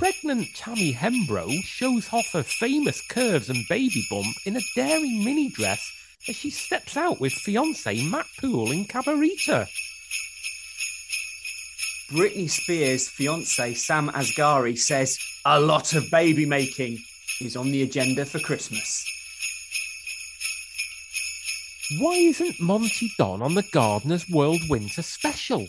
Pregnant Tammy Hembrow shows off her famous curves and baby bump in a daring mini dress as she steps out with fiance Matt Poole in Cabarita. Britney Spears' fiance Sam Asghari says a lot of baby making is on the agenda for Christmas. Why isn't Monty Don on the Gardener's World Winter Special?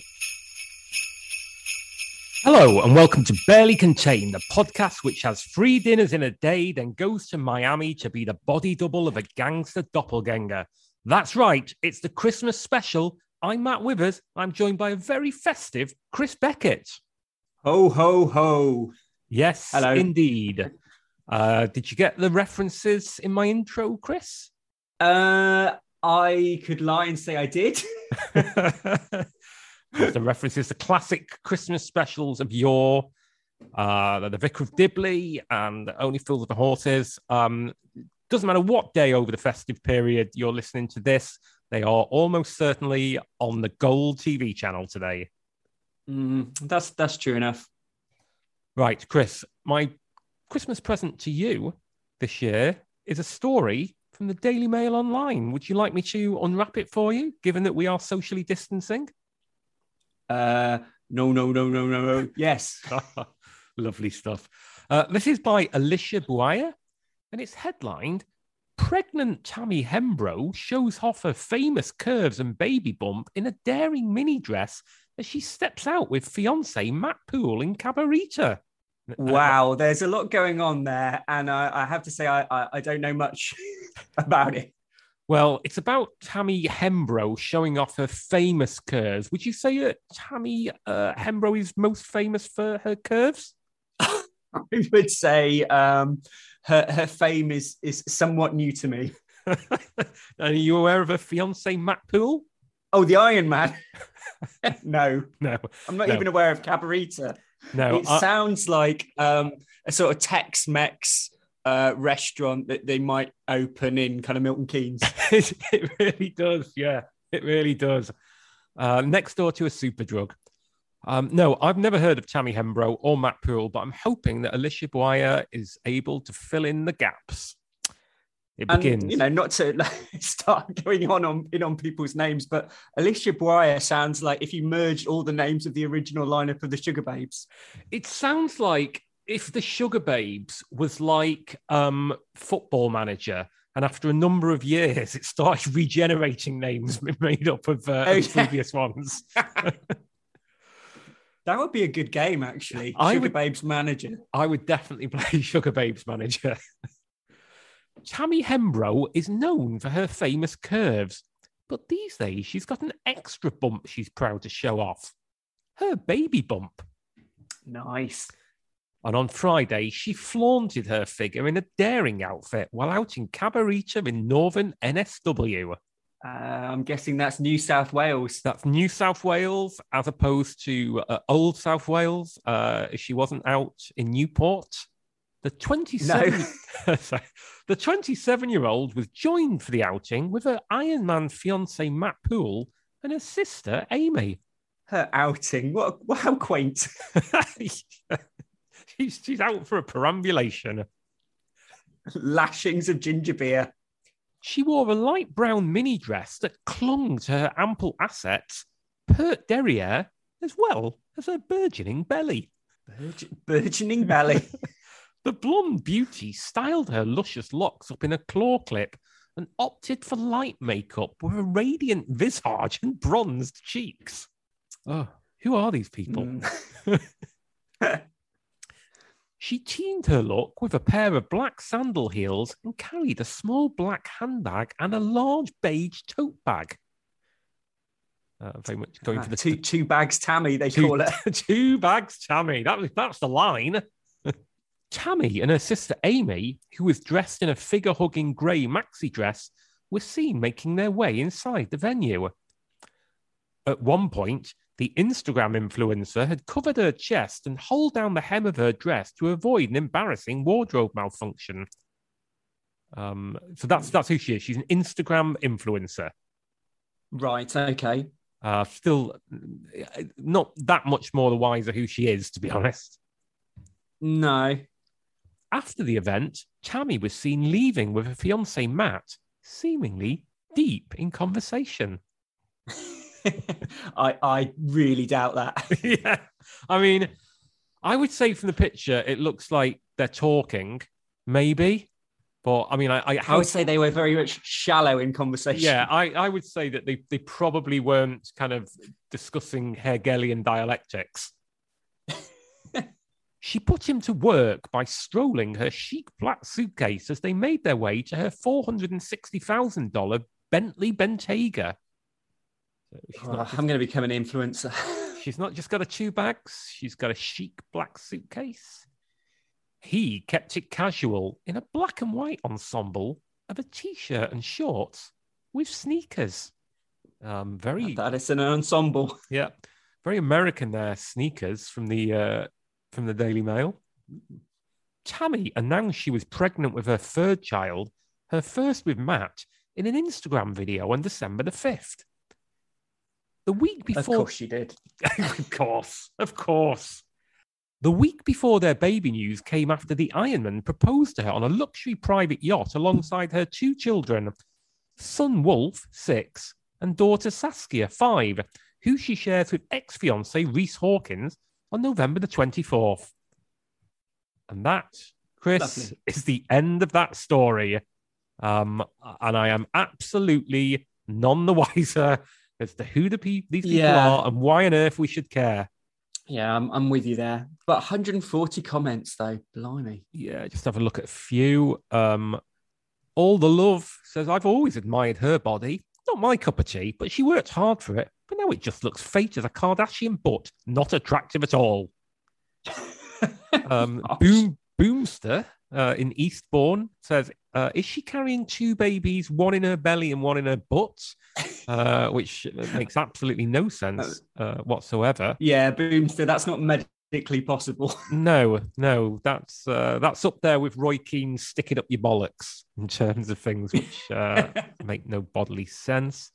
Hello, and welcome to Barely Contained, the podcast which has three dinners in a day, then goes to Miami to be the body double of a gangster doppelganger. That's right, it's the Christmas special. I'm Matt Withers. I'm joined by a very festive Chris Beckett. Ho, ho, ho. Yes, Hello. indeed. Uh, did you get the references in my intro, Chris? Uh, I could lie and say I did. the references to classic Christmas specials of yore, uh, the Vicar of Dibley and Only Fools of the Horses. Um, doesn't matter what day over the festive period you're listening to this, they are almost certainly on the Gold TV channel today. Mm, that's that's true enough. Right, Chris, my Christmas present to you this year is a story from the Daily Mail Online. Would you like me to unwrap it for you, given that we are socially distancing? Uh, no, no, no, no, no, no. Yes. Lovely stuff. Uh, this is by Alicia Buaya, and it's headlined Pregnant Tammy Hembrow shows off her famous curves and baby bump in a daring mini dress as she steps out with fiance Matt Poole in Cabarita. Wow, there's a lot going on there, and I, I have to say I, I, I don't know much about it. Well, it's about Tammy Hembrow showing off her famous curves. Would you say that Tammy uh, Hembrow is most famous for her curves? I would say um, her her fame is is somewhat new to me. Are you aware of her fiance Matt Poole? Oh, the Iron Man. no, No, I'm not No. even aware of Cabarita. no. it I- sounds like um, a sort of Tex-Mex uh, restaurant that they might open in kind of Milton Keynes. it, really does. Yeah, it really does. Uh, next door to a Superdrug. Um, no, I've never heard of Tammy Hembrow or Matt Poole, but I'm hoping that Alicia Boyer is able to fill in the gaps. It And begins. you know, not to like, start going on on in on people's names, but Alicia Boyer sounds like if you merged all the names of the original lineup of the Sugababes. It sounds like if the Sugababes was like um, football manager, and after a number of years, it started regenerating names made up of, uh, Oh, of yeah. previous ones. That would be a good game, actually. I Sugar would- Babes manager. I would definitely play Sugababes manager. Tammy Hembrow is known for her famous curves, but these days she's got an extra bump she's proud to show off her baby bump. Nice. And on Friday, she flaunted her figure in a daring outfit while out in Cabarita in northern NSW. Uh, I'm guessing that's New South Wales. That's New South Wales as opposed to uh, Old South Wales. Uh, she wasn't out in Newport. The 27 Sorry. the 27 year old was joined for the outing with her Iron Man fiance Matt Poole and her sister Amy. Her outing. What? How quaint. she's, she's out for a perambulation. Lashings of ginger beer. She wore a light brown mini dress that clung to her ample assets, pert derriere, as well as her burgeoning belly. Burge- burgeoning belly. The blonde beauty styled her luscious locks up in a claw clip and opted for light makeup with a radiant visage and bronzed cheeks. Oh, who are these people? Mm. She teamed her look with a pair of black sandal heels and carried a small black handbag and a large beige tote bag. Uh, very much going Ah, for the two two bags Tammy, they two, call it. two bags Tammy. That was that's the line. Tammy and her sister Amy, who was dressed in a figure hugging grey maxi dress, were seen making their way inside the venue. At one point, the Instagram influencer had covered her chest and hauled down the hem of her dress to avoid an embarrassing wardrobe malfunction. Um, so that's that's who she is. She's an Instagram influencer. Right. Okay. Uh, still not that much more the wiser who she is, to be honest. No. After the event, Tammy was seen leaving with her fiance Matt, seemingly deep in conversation. I I really doubt that. yeah. I mean, I would say from the picture, it looks like they're talking, maybe. But I mean, I, I, I would say they were very much shallow in conversation. Yeah, I, I would say that they, they probably weren't kind of discussing Hegelian dialectics. she put him to work by strolling her chic black suitcase as they made their way to her $460,000 Bentley Bentayga. Just, I'm going to become an influencer. she's not just got a two bags, she's got a chic black suitcase. He kept it casual in a black and white ensemble of a t shirt and shorts with sneakers. Um, very that is an ensemble. Yeah, very American there. Sneakers from the uh, from the Daily Mail. Tammy announced she was pregnant with her third child, her first with Matt, in an Instagram video on December the fifth. The week before, of course she did. of course, of course. The week before their baby news came after the Ironman proposed to her on a luxury private yacht alongside her two children, son Wolf, six, and daughter Saskia, five, who she shares with ex fiance Reece Hokin on November the 24th. And that, Chris, Lovely. is the end of that story. Um, and I am absolutely none the wiser as to who the pe- these people yeah. are and why on earth we should care. Yeah, I'm, I'm with you there. But 140 comments though, blimey. Yeah, just have a look at a few. Um, all the love says I've always admired her body. Not my cup of tea, but she worked hard for it. But now it just looks fake as a Kardashian butt, not attractive at all. um, Boom Boomster uh, in Eastbourne says, uh, "Is she carrying two babies, one in her belly and one in her butt?" Uh, which makes absolutely no sense uh, whatsoever. Yeah, Boomster, that's not medically possible. no, no, that's uh, that's up there with Roy Keane sticking up your bollocks in terms of things which uh, make no bodily sense.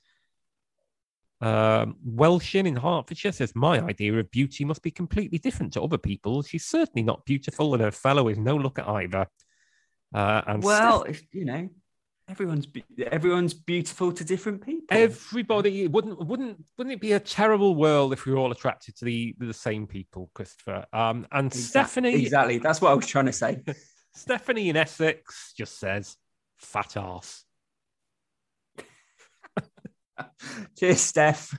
Um, Welshin in Hertfordshire says, My idea of beauty must be completely different to other people. She's certainly not beautiful, and her fellow is no looker either. Uh, and well, Steph- if, you know, everyone's everyone's beautiful to different people. Everybody wouldn't wouldn't wouldn't it be a terrible world if we were all attracted to the the same people, Christopher? Um, and exactly, Stephanie, exactly. That's what I was trying to say. Stephanie in Essex just says, "Fat ass." Cheers, Steph.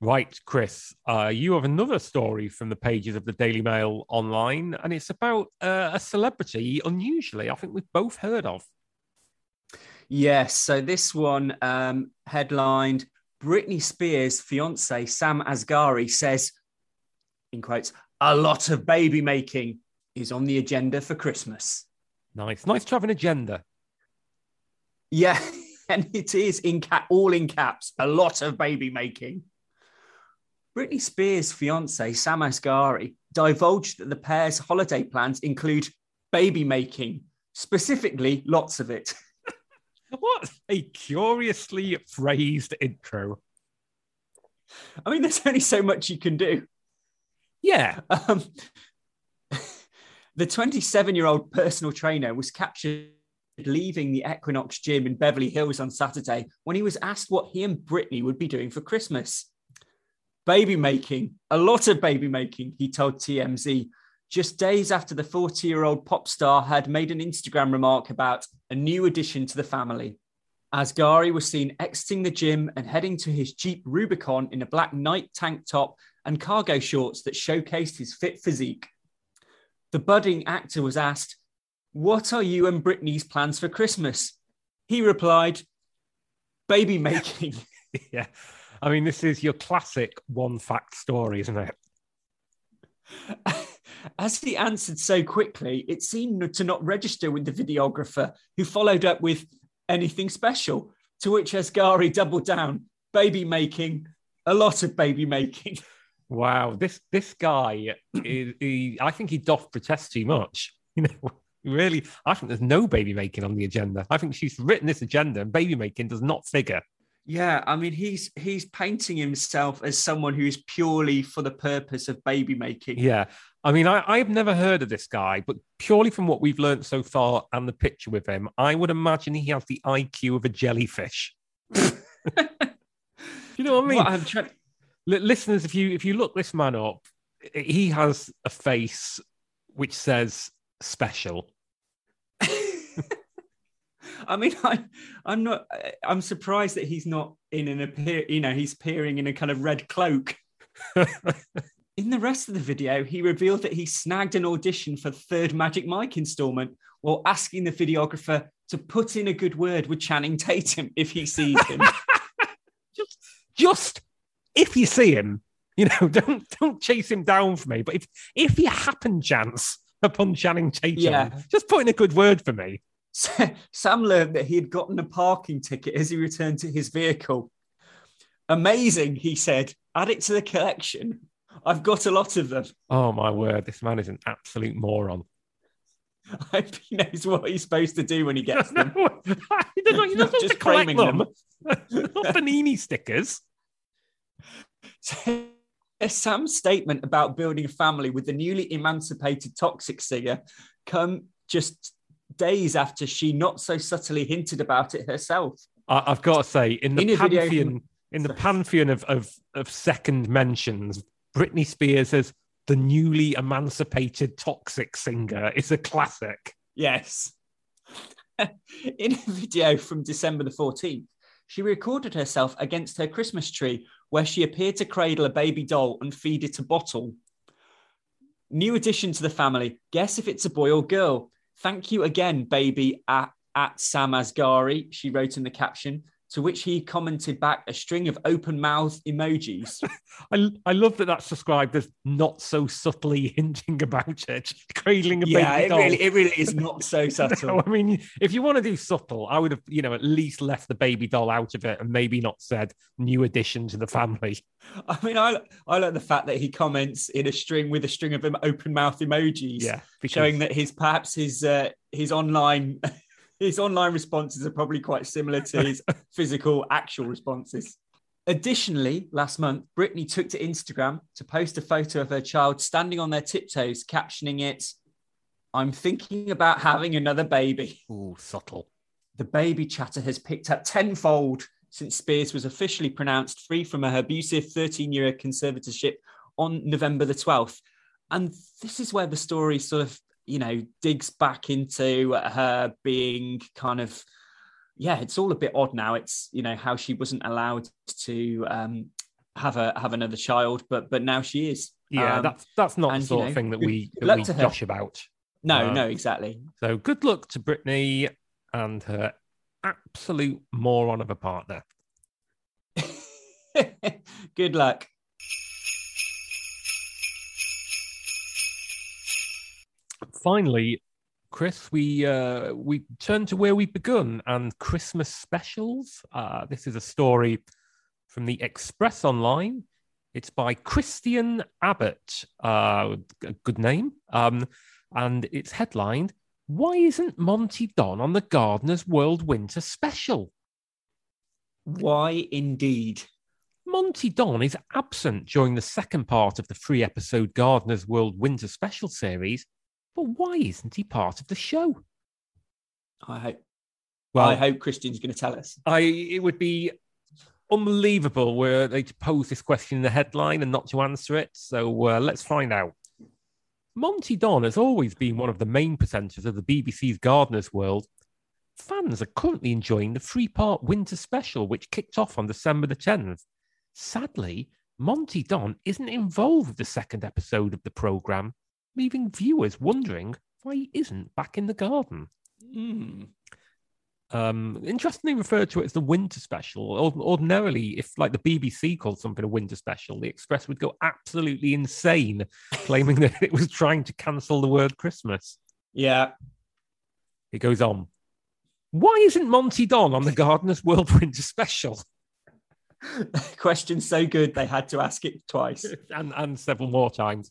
Right, Chris, uh, you have another story from the pages of the Daily Mail online, and it's about uh, a celebrity, unusually, I think we've both heard of. Yes. So this one um, headlined Britney Spears' fiance, Sam Asghari, says, in quotes, a lot of baby making is on the agenda for Christmas. Nice. Nice to have an agenda. Yeah. And it is in cap, all in caps, a lot of baby making. Britney Spears' fiance, Sam Asghari, divulged that the pair's holiday plans include baby making, specifically lots of it. what a curiously phrased intro. I mean, there's only so much you can do. Yeah. Um, the 27 year old personal trainer was captured leaving the Equinox gym in Beverly Hills on Saturday when he was asked what he and Britney would be doing for Christmas. Baby making, a lot of baby making, he told TMZ, just days after the 40 year old pop star had made an Instagram remark about a new addition to the family. As Asghari was seen exiting the gym and heading to his Jeep Rubicon in a black Nike tank top and cargo shorts that showcased his fit physique. The budding actor was asked, What are you and Britney's plans for Christmas? He replied, Baby making. yeah. I mean, this is your classic one fact story, isn't it? As he answered so quickly, it seemed to not register with the videographer, who followed up with anything special, to which Asghari doubled down, baby making, a lot of baby making. Wow, this this guy, is, he, I think he doth protest too much. You know, really, I think there's no baby making on the agenda. I think she's written this agenda, and baby making does not figure. Yeah, I mean he's he's painting himself as someone who's purely for the purpose of baby making. Yeah. I mean, I, I've never heard of this guy, but purely from what we've learned so far and the picture with him, I would imagine he has the IQ of a jellyfish. you know what I mean? What I'm trying Li- listeners, if you if you look this man up, he has a face which says special. I mean, I, I'm not. I'm surprised that he's not in an appear. You know, he's appearing in a kind of red cloak. in the rest of the video, he revealed that he snagged an audition for the third Magic Mike installment while asking the videographer to put in a good word with Channing Tatum if he sees him. just just if you see him, you know, don't don't chase him down for me. But if if you happen chance upon Channing Tatum, Yeah. just put in a good word for me. Sam learned that he had gotten a parking ticket as he returned to his vehicle. Amazing, he said. Add it to the collection. I've got a lot of them. Oh my word, this man is an absolute moron. I hope he knows what he's supposed to do when he gets them. No, not, you're not Not supposed just to collect them. them. not panini stickers. Sam's statement about building a family with the newly emancipated toxic singer come just days after she not so subtly hinted about it herself. I, I've got to say, in the In a video from- pantheon, in the pantheon of, of of second mentions, Britney Spears as the newly emancipated toxic singer is a classic. Yes. In a video from December the 14th, she recorded herself against her Christmas tree where she appeared to cradle a baby doll and feed it a bottle. New addition to the family. Guess if it's a boy or girl. Thank you again, baby, at, at Sam Asghari, she wrote in the caption, to which he commented back a string of open mouth emojis. I, I love that that's described as not so subtly hinting about it, cradling a yeah, baby it doll. really, it really is not so subtle. No, I mean, if you want to do subtle, I would have, you know, at least left the baby doll out of it and maybe not said new addition to the family. I mean, I I like the fact that he comments in a string with a string of open mouth emojis, Yeah, because- showing that his perhaps his uh, his online his online responses are probably quite similar to his physical actual responses. Additionally, last month, Britney took to Instagram to post a photo of her child standing on their tiptoes, captioning it, "I'm thinking about having another baby." Ooh, subtle. the baby chatter has picked up tenfold since Spears was officially pronounced free from her abusive 13 year conservatorship on November the 12th. And this is where the story sort of, you know, digs back into her being kind of, yeah, it's all a bit odd now. It's, you know, how she wasn't allowed to um, have a have another child, but but now she is. Yeah, Um, that's that's not the and, you sort know, of thing that we that we josh about. no, uh, no, exactly. So good luck to Britney and her absolute moron of a partner. Good luck. Finally, Chris, we uh, we turn to where we've begun and Christmas specials. Uh, this is a story from the Express Online. It's by Christian Abbott. Uh, g- good name. Um, and it's headlined, Why isn't Monty Don on the Gardener's World Winter Special? Why indeed? Monty Don is absent during the second part of the three episode Gardener's World Winter Special series, but why isn't he part of the show? I hope. Well, I hope Christian's going to tell us. I it would be unbelievable were they to pose this question in the headline and not to answer it. So uh, let's find out. Monty Don has always been one of the main presenters of the BBC's Gardener's World. Fans are currently enjoying the three-part winter special, which kicked off on December the 10th. Sadly, Monty Don isn't involved with the second episode of the programme, leaving viewers wondering why he isn't back in the garden Hmm. um, interestingly referred to it as the winter special. Ordinarily, if like the BBC called something a winter special, the Express would go absolutely insane, claiming that it was trying to cancel the word Christmas. Yeah. It goes on. Why isn't Monty Don on the Gardener's World Winter Special? Question so good they had to ask it twice. and, and several more times.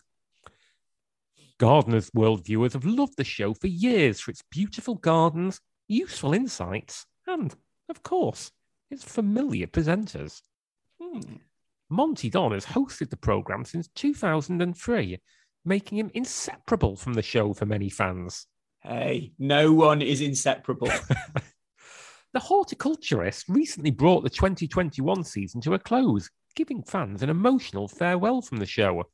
Gardener's World viewers have loved the show for years for its beautiful gardens, useful insights, and, of course, It's familiar presenters. Hmm. Monty Don has hosted the programme since 2003, making him inseparable from the show for many fans. Hey, no one is inseparable. The horticulturist recently brought the 2021 season to a close, giving fans an emotional farewell from the show.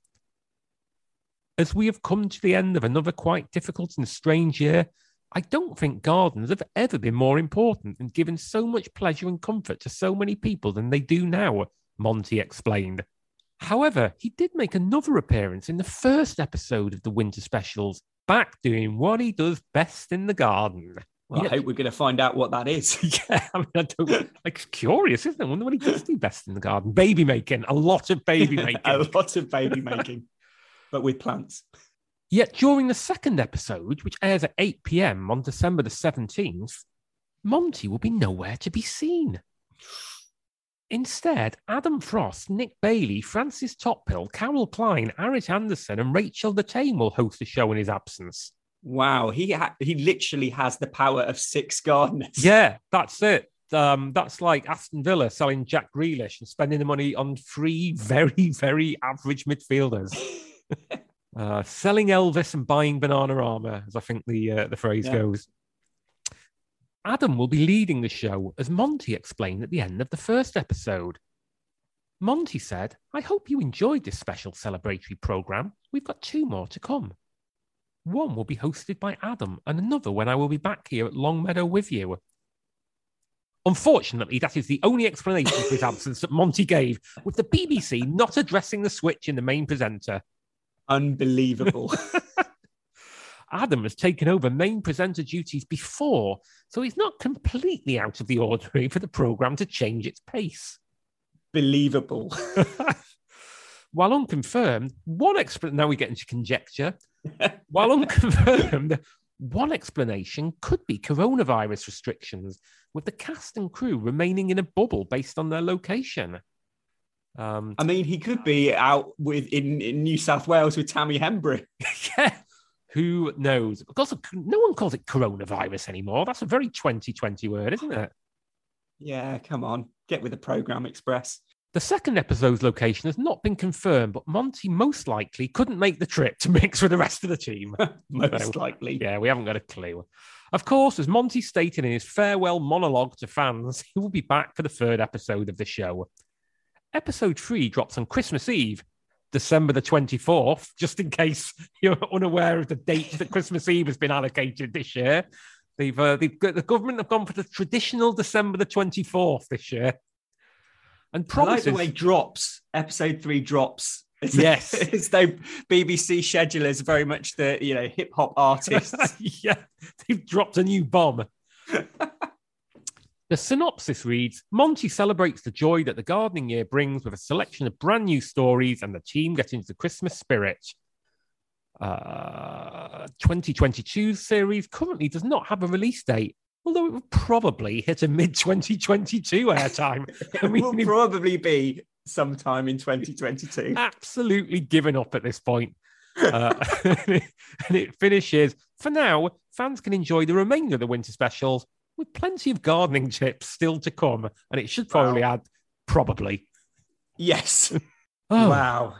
As we have come to the end of another quite difficult and strange year, I don't think gardens have ever been more important and given so much pleasure and comfort to so many people than they do now, Monty explained. However, he did make another appearance in the first episode of the winter specials, back doing what he does best in the garden. Well, Yeah. I hope we're going to find out what that is. Yeah, I mean, I don't like it's curious, isn't it? I wonder what he does do best in the garden. Baby making, a lot of baby making. a lot of baby making, but with plants. Yet during the second episode, which airs at 8 pm on December the 17th, Monty will be nowhere to be seen. Instead, Adam Frost, Nick Bailey, Frances Tophill, Carol Klein, Arit Anderson, and Rachel de Thame will host the show in his absence. Wow, he ha- he literally has the power of six gardeners. Yeah, that's it. Um, that's like Aston Villa selling Jack Grealish and spending the money on three very, very average midfielders. Uh, selling Elvis and buying Bananarama, as I think the uh, the phrase Yeah. goes. Adam will be leading the show, as Monty explained at the end of the first episode. Monty said, I hope you enjoyed this special celebratory programme. We've got two more to come. One will be hosted by Adam, and another when I will be back here at Longmeadow with you. Unfortunately, that is the only explanation for his absence that Monty gave, with the BBC not addressing the switch in the main presenter. Unbelievable. Adam has taken over main presenter duties before, so he's not completely out of the ordinary for the programme to change its pace. Believable. While unconfirmed, one explanation, now we get into conjecture. While unconfirmed, one explanation could be coronavirus restrictions, with the cast and crew remaining in a bubble based on their location. Um, I mean, he could be out with in, in New South Wales with Tammy Hembrow. yeah, who knows? Because no one calls it coronavirus anymore. That's a very 2020 word, isn't it? Yeah, come on, get with the program express. The second episode's location has not been confirmed, but Monty most likely couldn't make the trip to mix with the rest of the team. Most No. likely. yeah, we haven't got a clue. Of course, as Monty stated in his farewell monologue to fans, he will be back for the third episode of the show. Episode three drops on Christmas Eve, December the 24th, just in case you're unaware of the dates that Christmas Eve has been allocated this year. They've, uh, they've the government have gone for the traditional December the 24th this year. And I like the way drops. Episode three drops. It's, Yes. it's though BBC schedulers are very much the you know hip hop artists. yeah, they've dropped a new bomb. The synopsis reads Monty celebrates the joy that the gardening year brings with a selection of brand new stories and the team get into the Christmas spirit. Uh, 2022 series currently does not have a release date, although it will probably hit a mid 2022 airtime. I it mean, will we've probably be sometime in 2022. absolutely given up at this point. Uh, and it finishes. For now, fans can enjoy the remainder of the winter specials with plenty of gardening tips still to come. And it should probably add probably. Yes. Oh, Wow.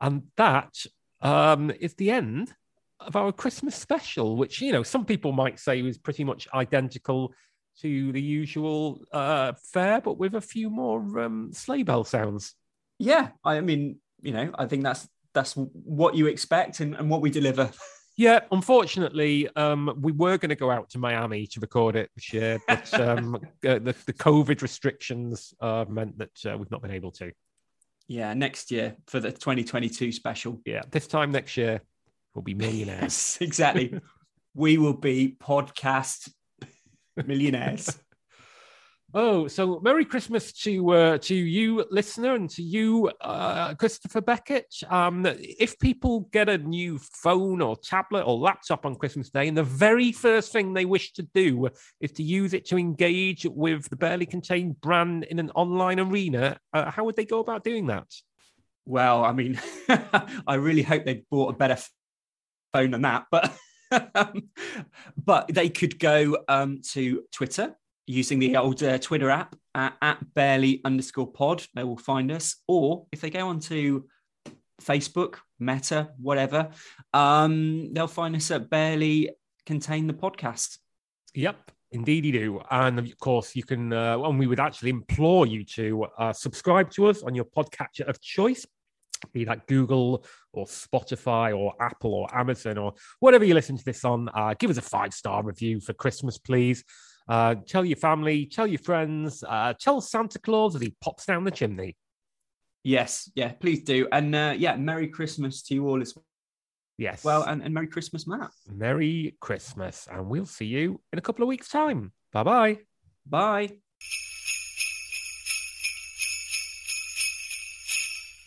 And that um, is the end of our Christmas special, which, you know, some people might say was pretty much identical to the usual uh, fare, but with a few more um, sleigh bell sounds. Yeah. I mean, you know, I think that's that's what you expect and, and what we deliver. Yeah, unfortunately, um, we were going to go out to Miami to record it this year, but um, uh, the, the COVID restrictions uh, meant that uh, we've not been able to. Yeah, next year for the 2022 special. Yeah, this time next year, we'll be millionaires. Yes, exactly. we will be podcast millionaires. Oh, so Merry Christmas to uh, to you, listener, and to you, uh, Christopher Beckett. Um, if people get a new phone or tablet or laptop on Christmas Day, and the very first thing they wish to do is to use it to engage with the Barely Contained brand in an online arena, uh, how would they go about doing that? Well, I mean, I really hope they bought a better phone than that, but but they could go um, to Twitter using the old uh, Twitter app at, at barely underscore pod. They will find us. Or if they go onto Facebook, Meta, whatever, um, they'll find us at barely contain the podcast. Yep. Indeed, you do. And of course, you can, uh, and we would actually implore you to uh, subscribe to us on your podcatcher of choice, be that Google or Spotify or Apple or Amazon or whatever you listen to this on. Uh, give us a five star review for Christmas, please. Uh, tell your family, tell your friends, uh, tell Santa Claus as he pops down the chimney. Yes, yeah, please do. And uh, yeah, Merry Christmas to you all as well. Yes. well. And, and Merry Christmas, Matt. Merry Christmas. And we'll see you in a couple of weeks' time. Bye bye. Bye.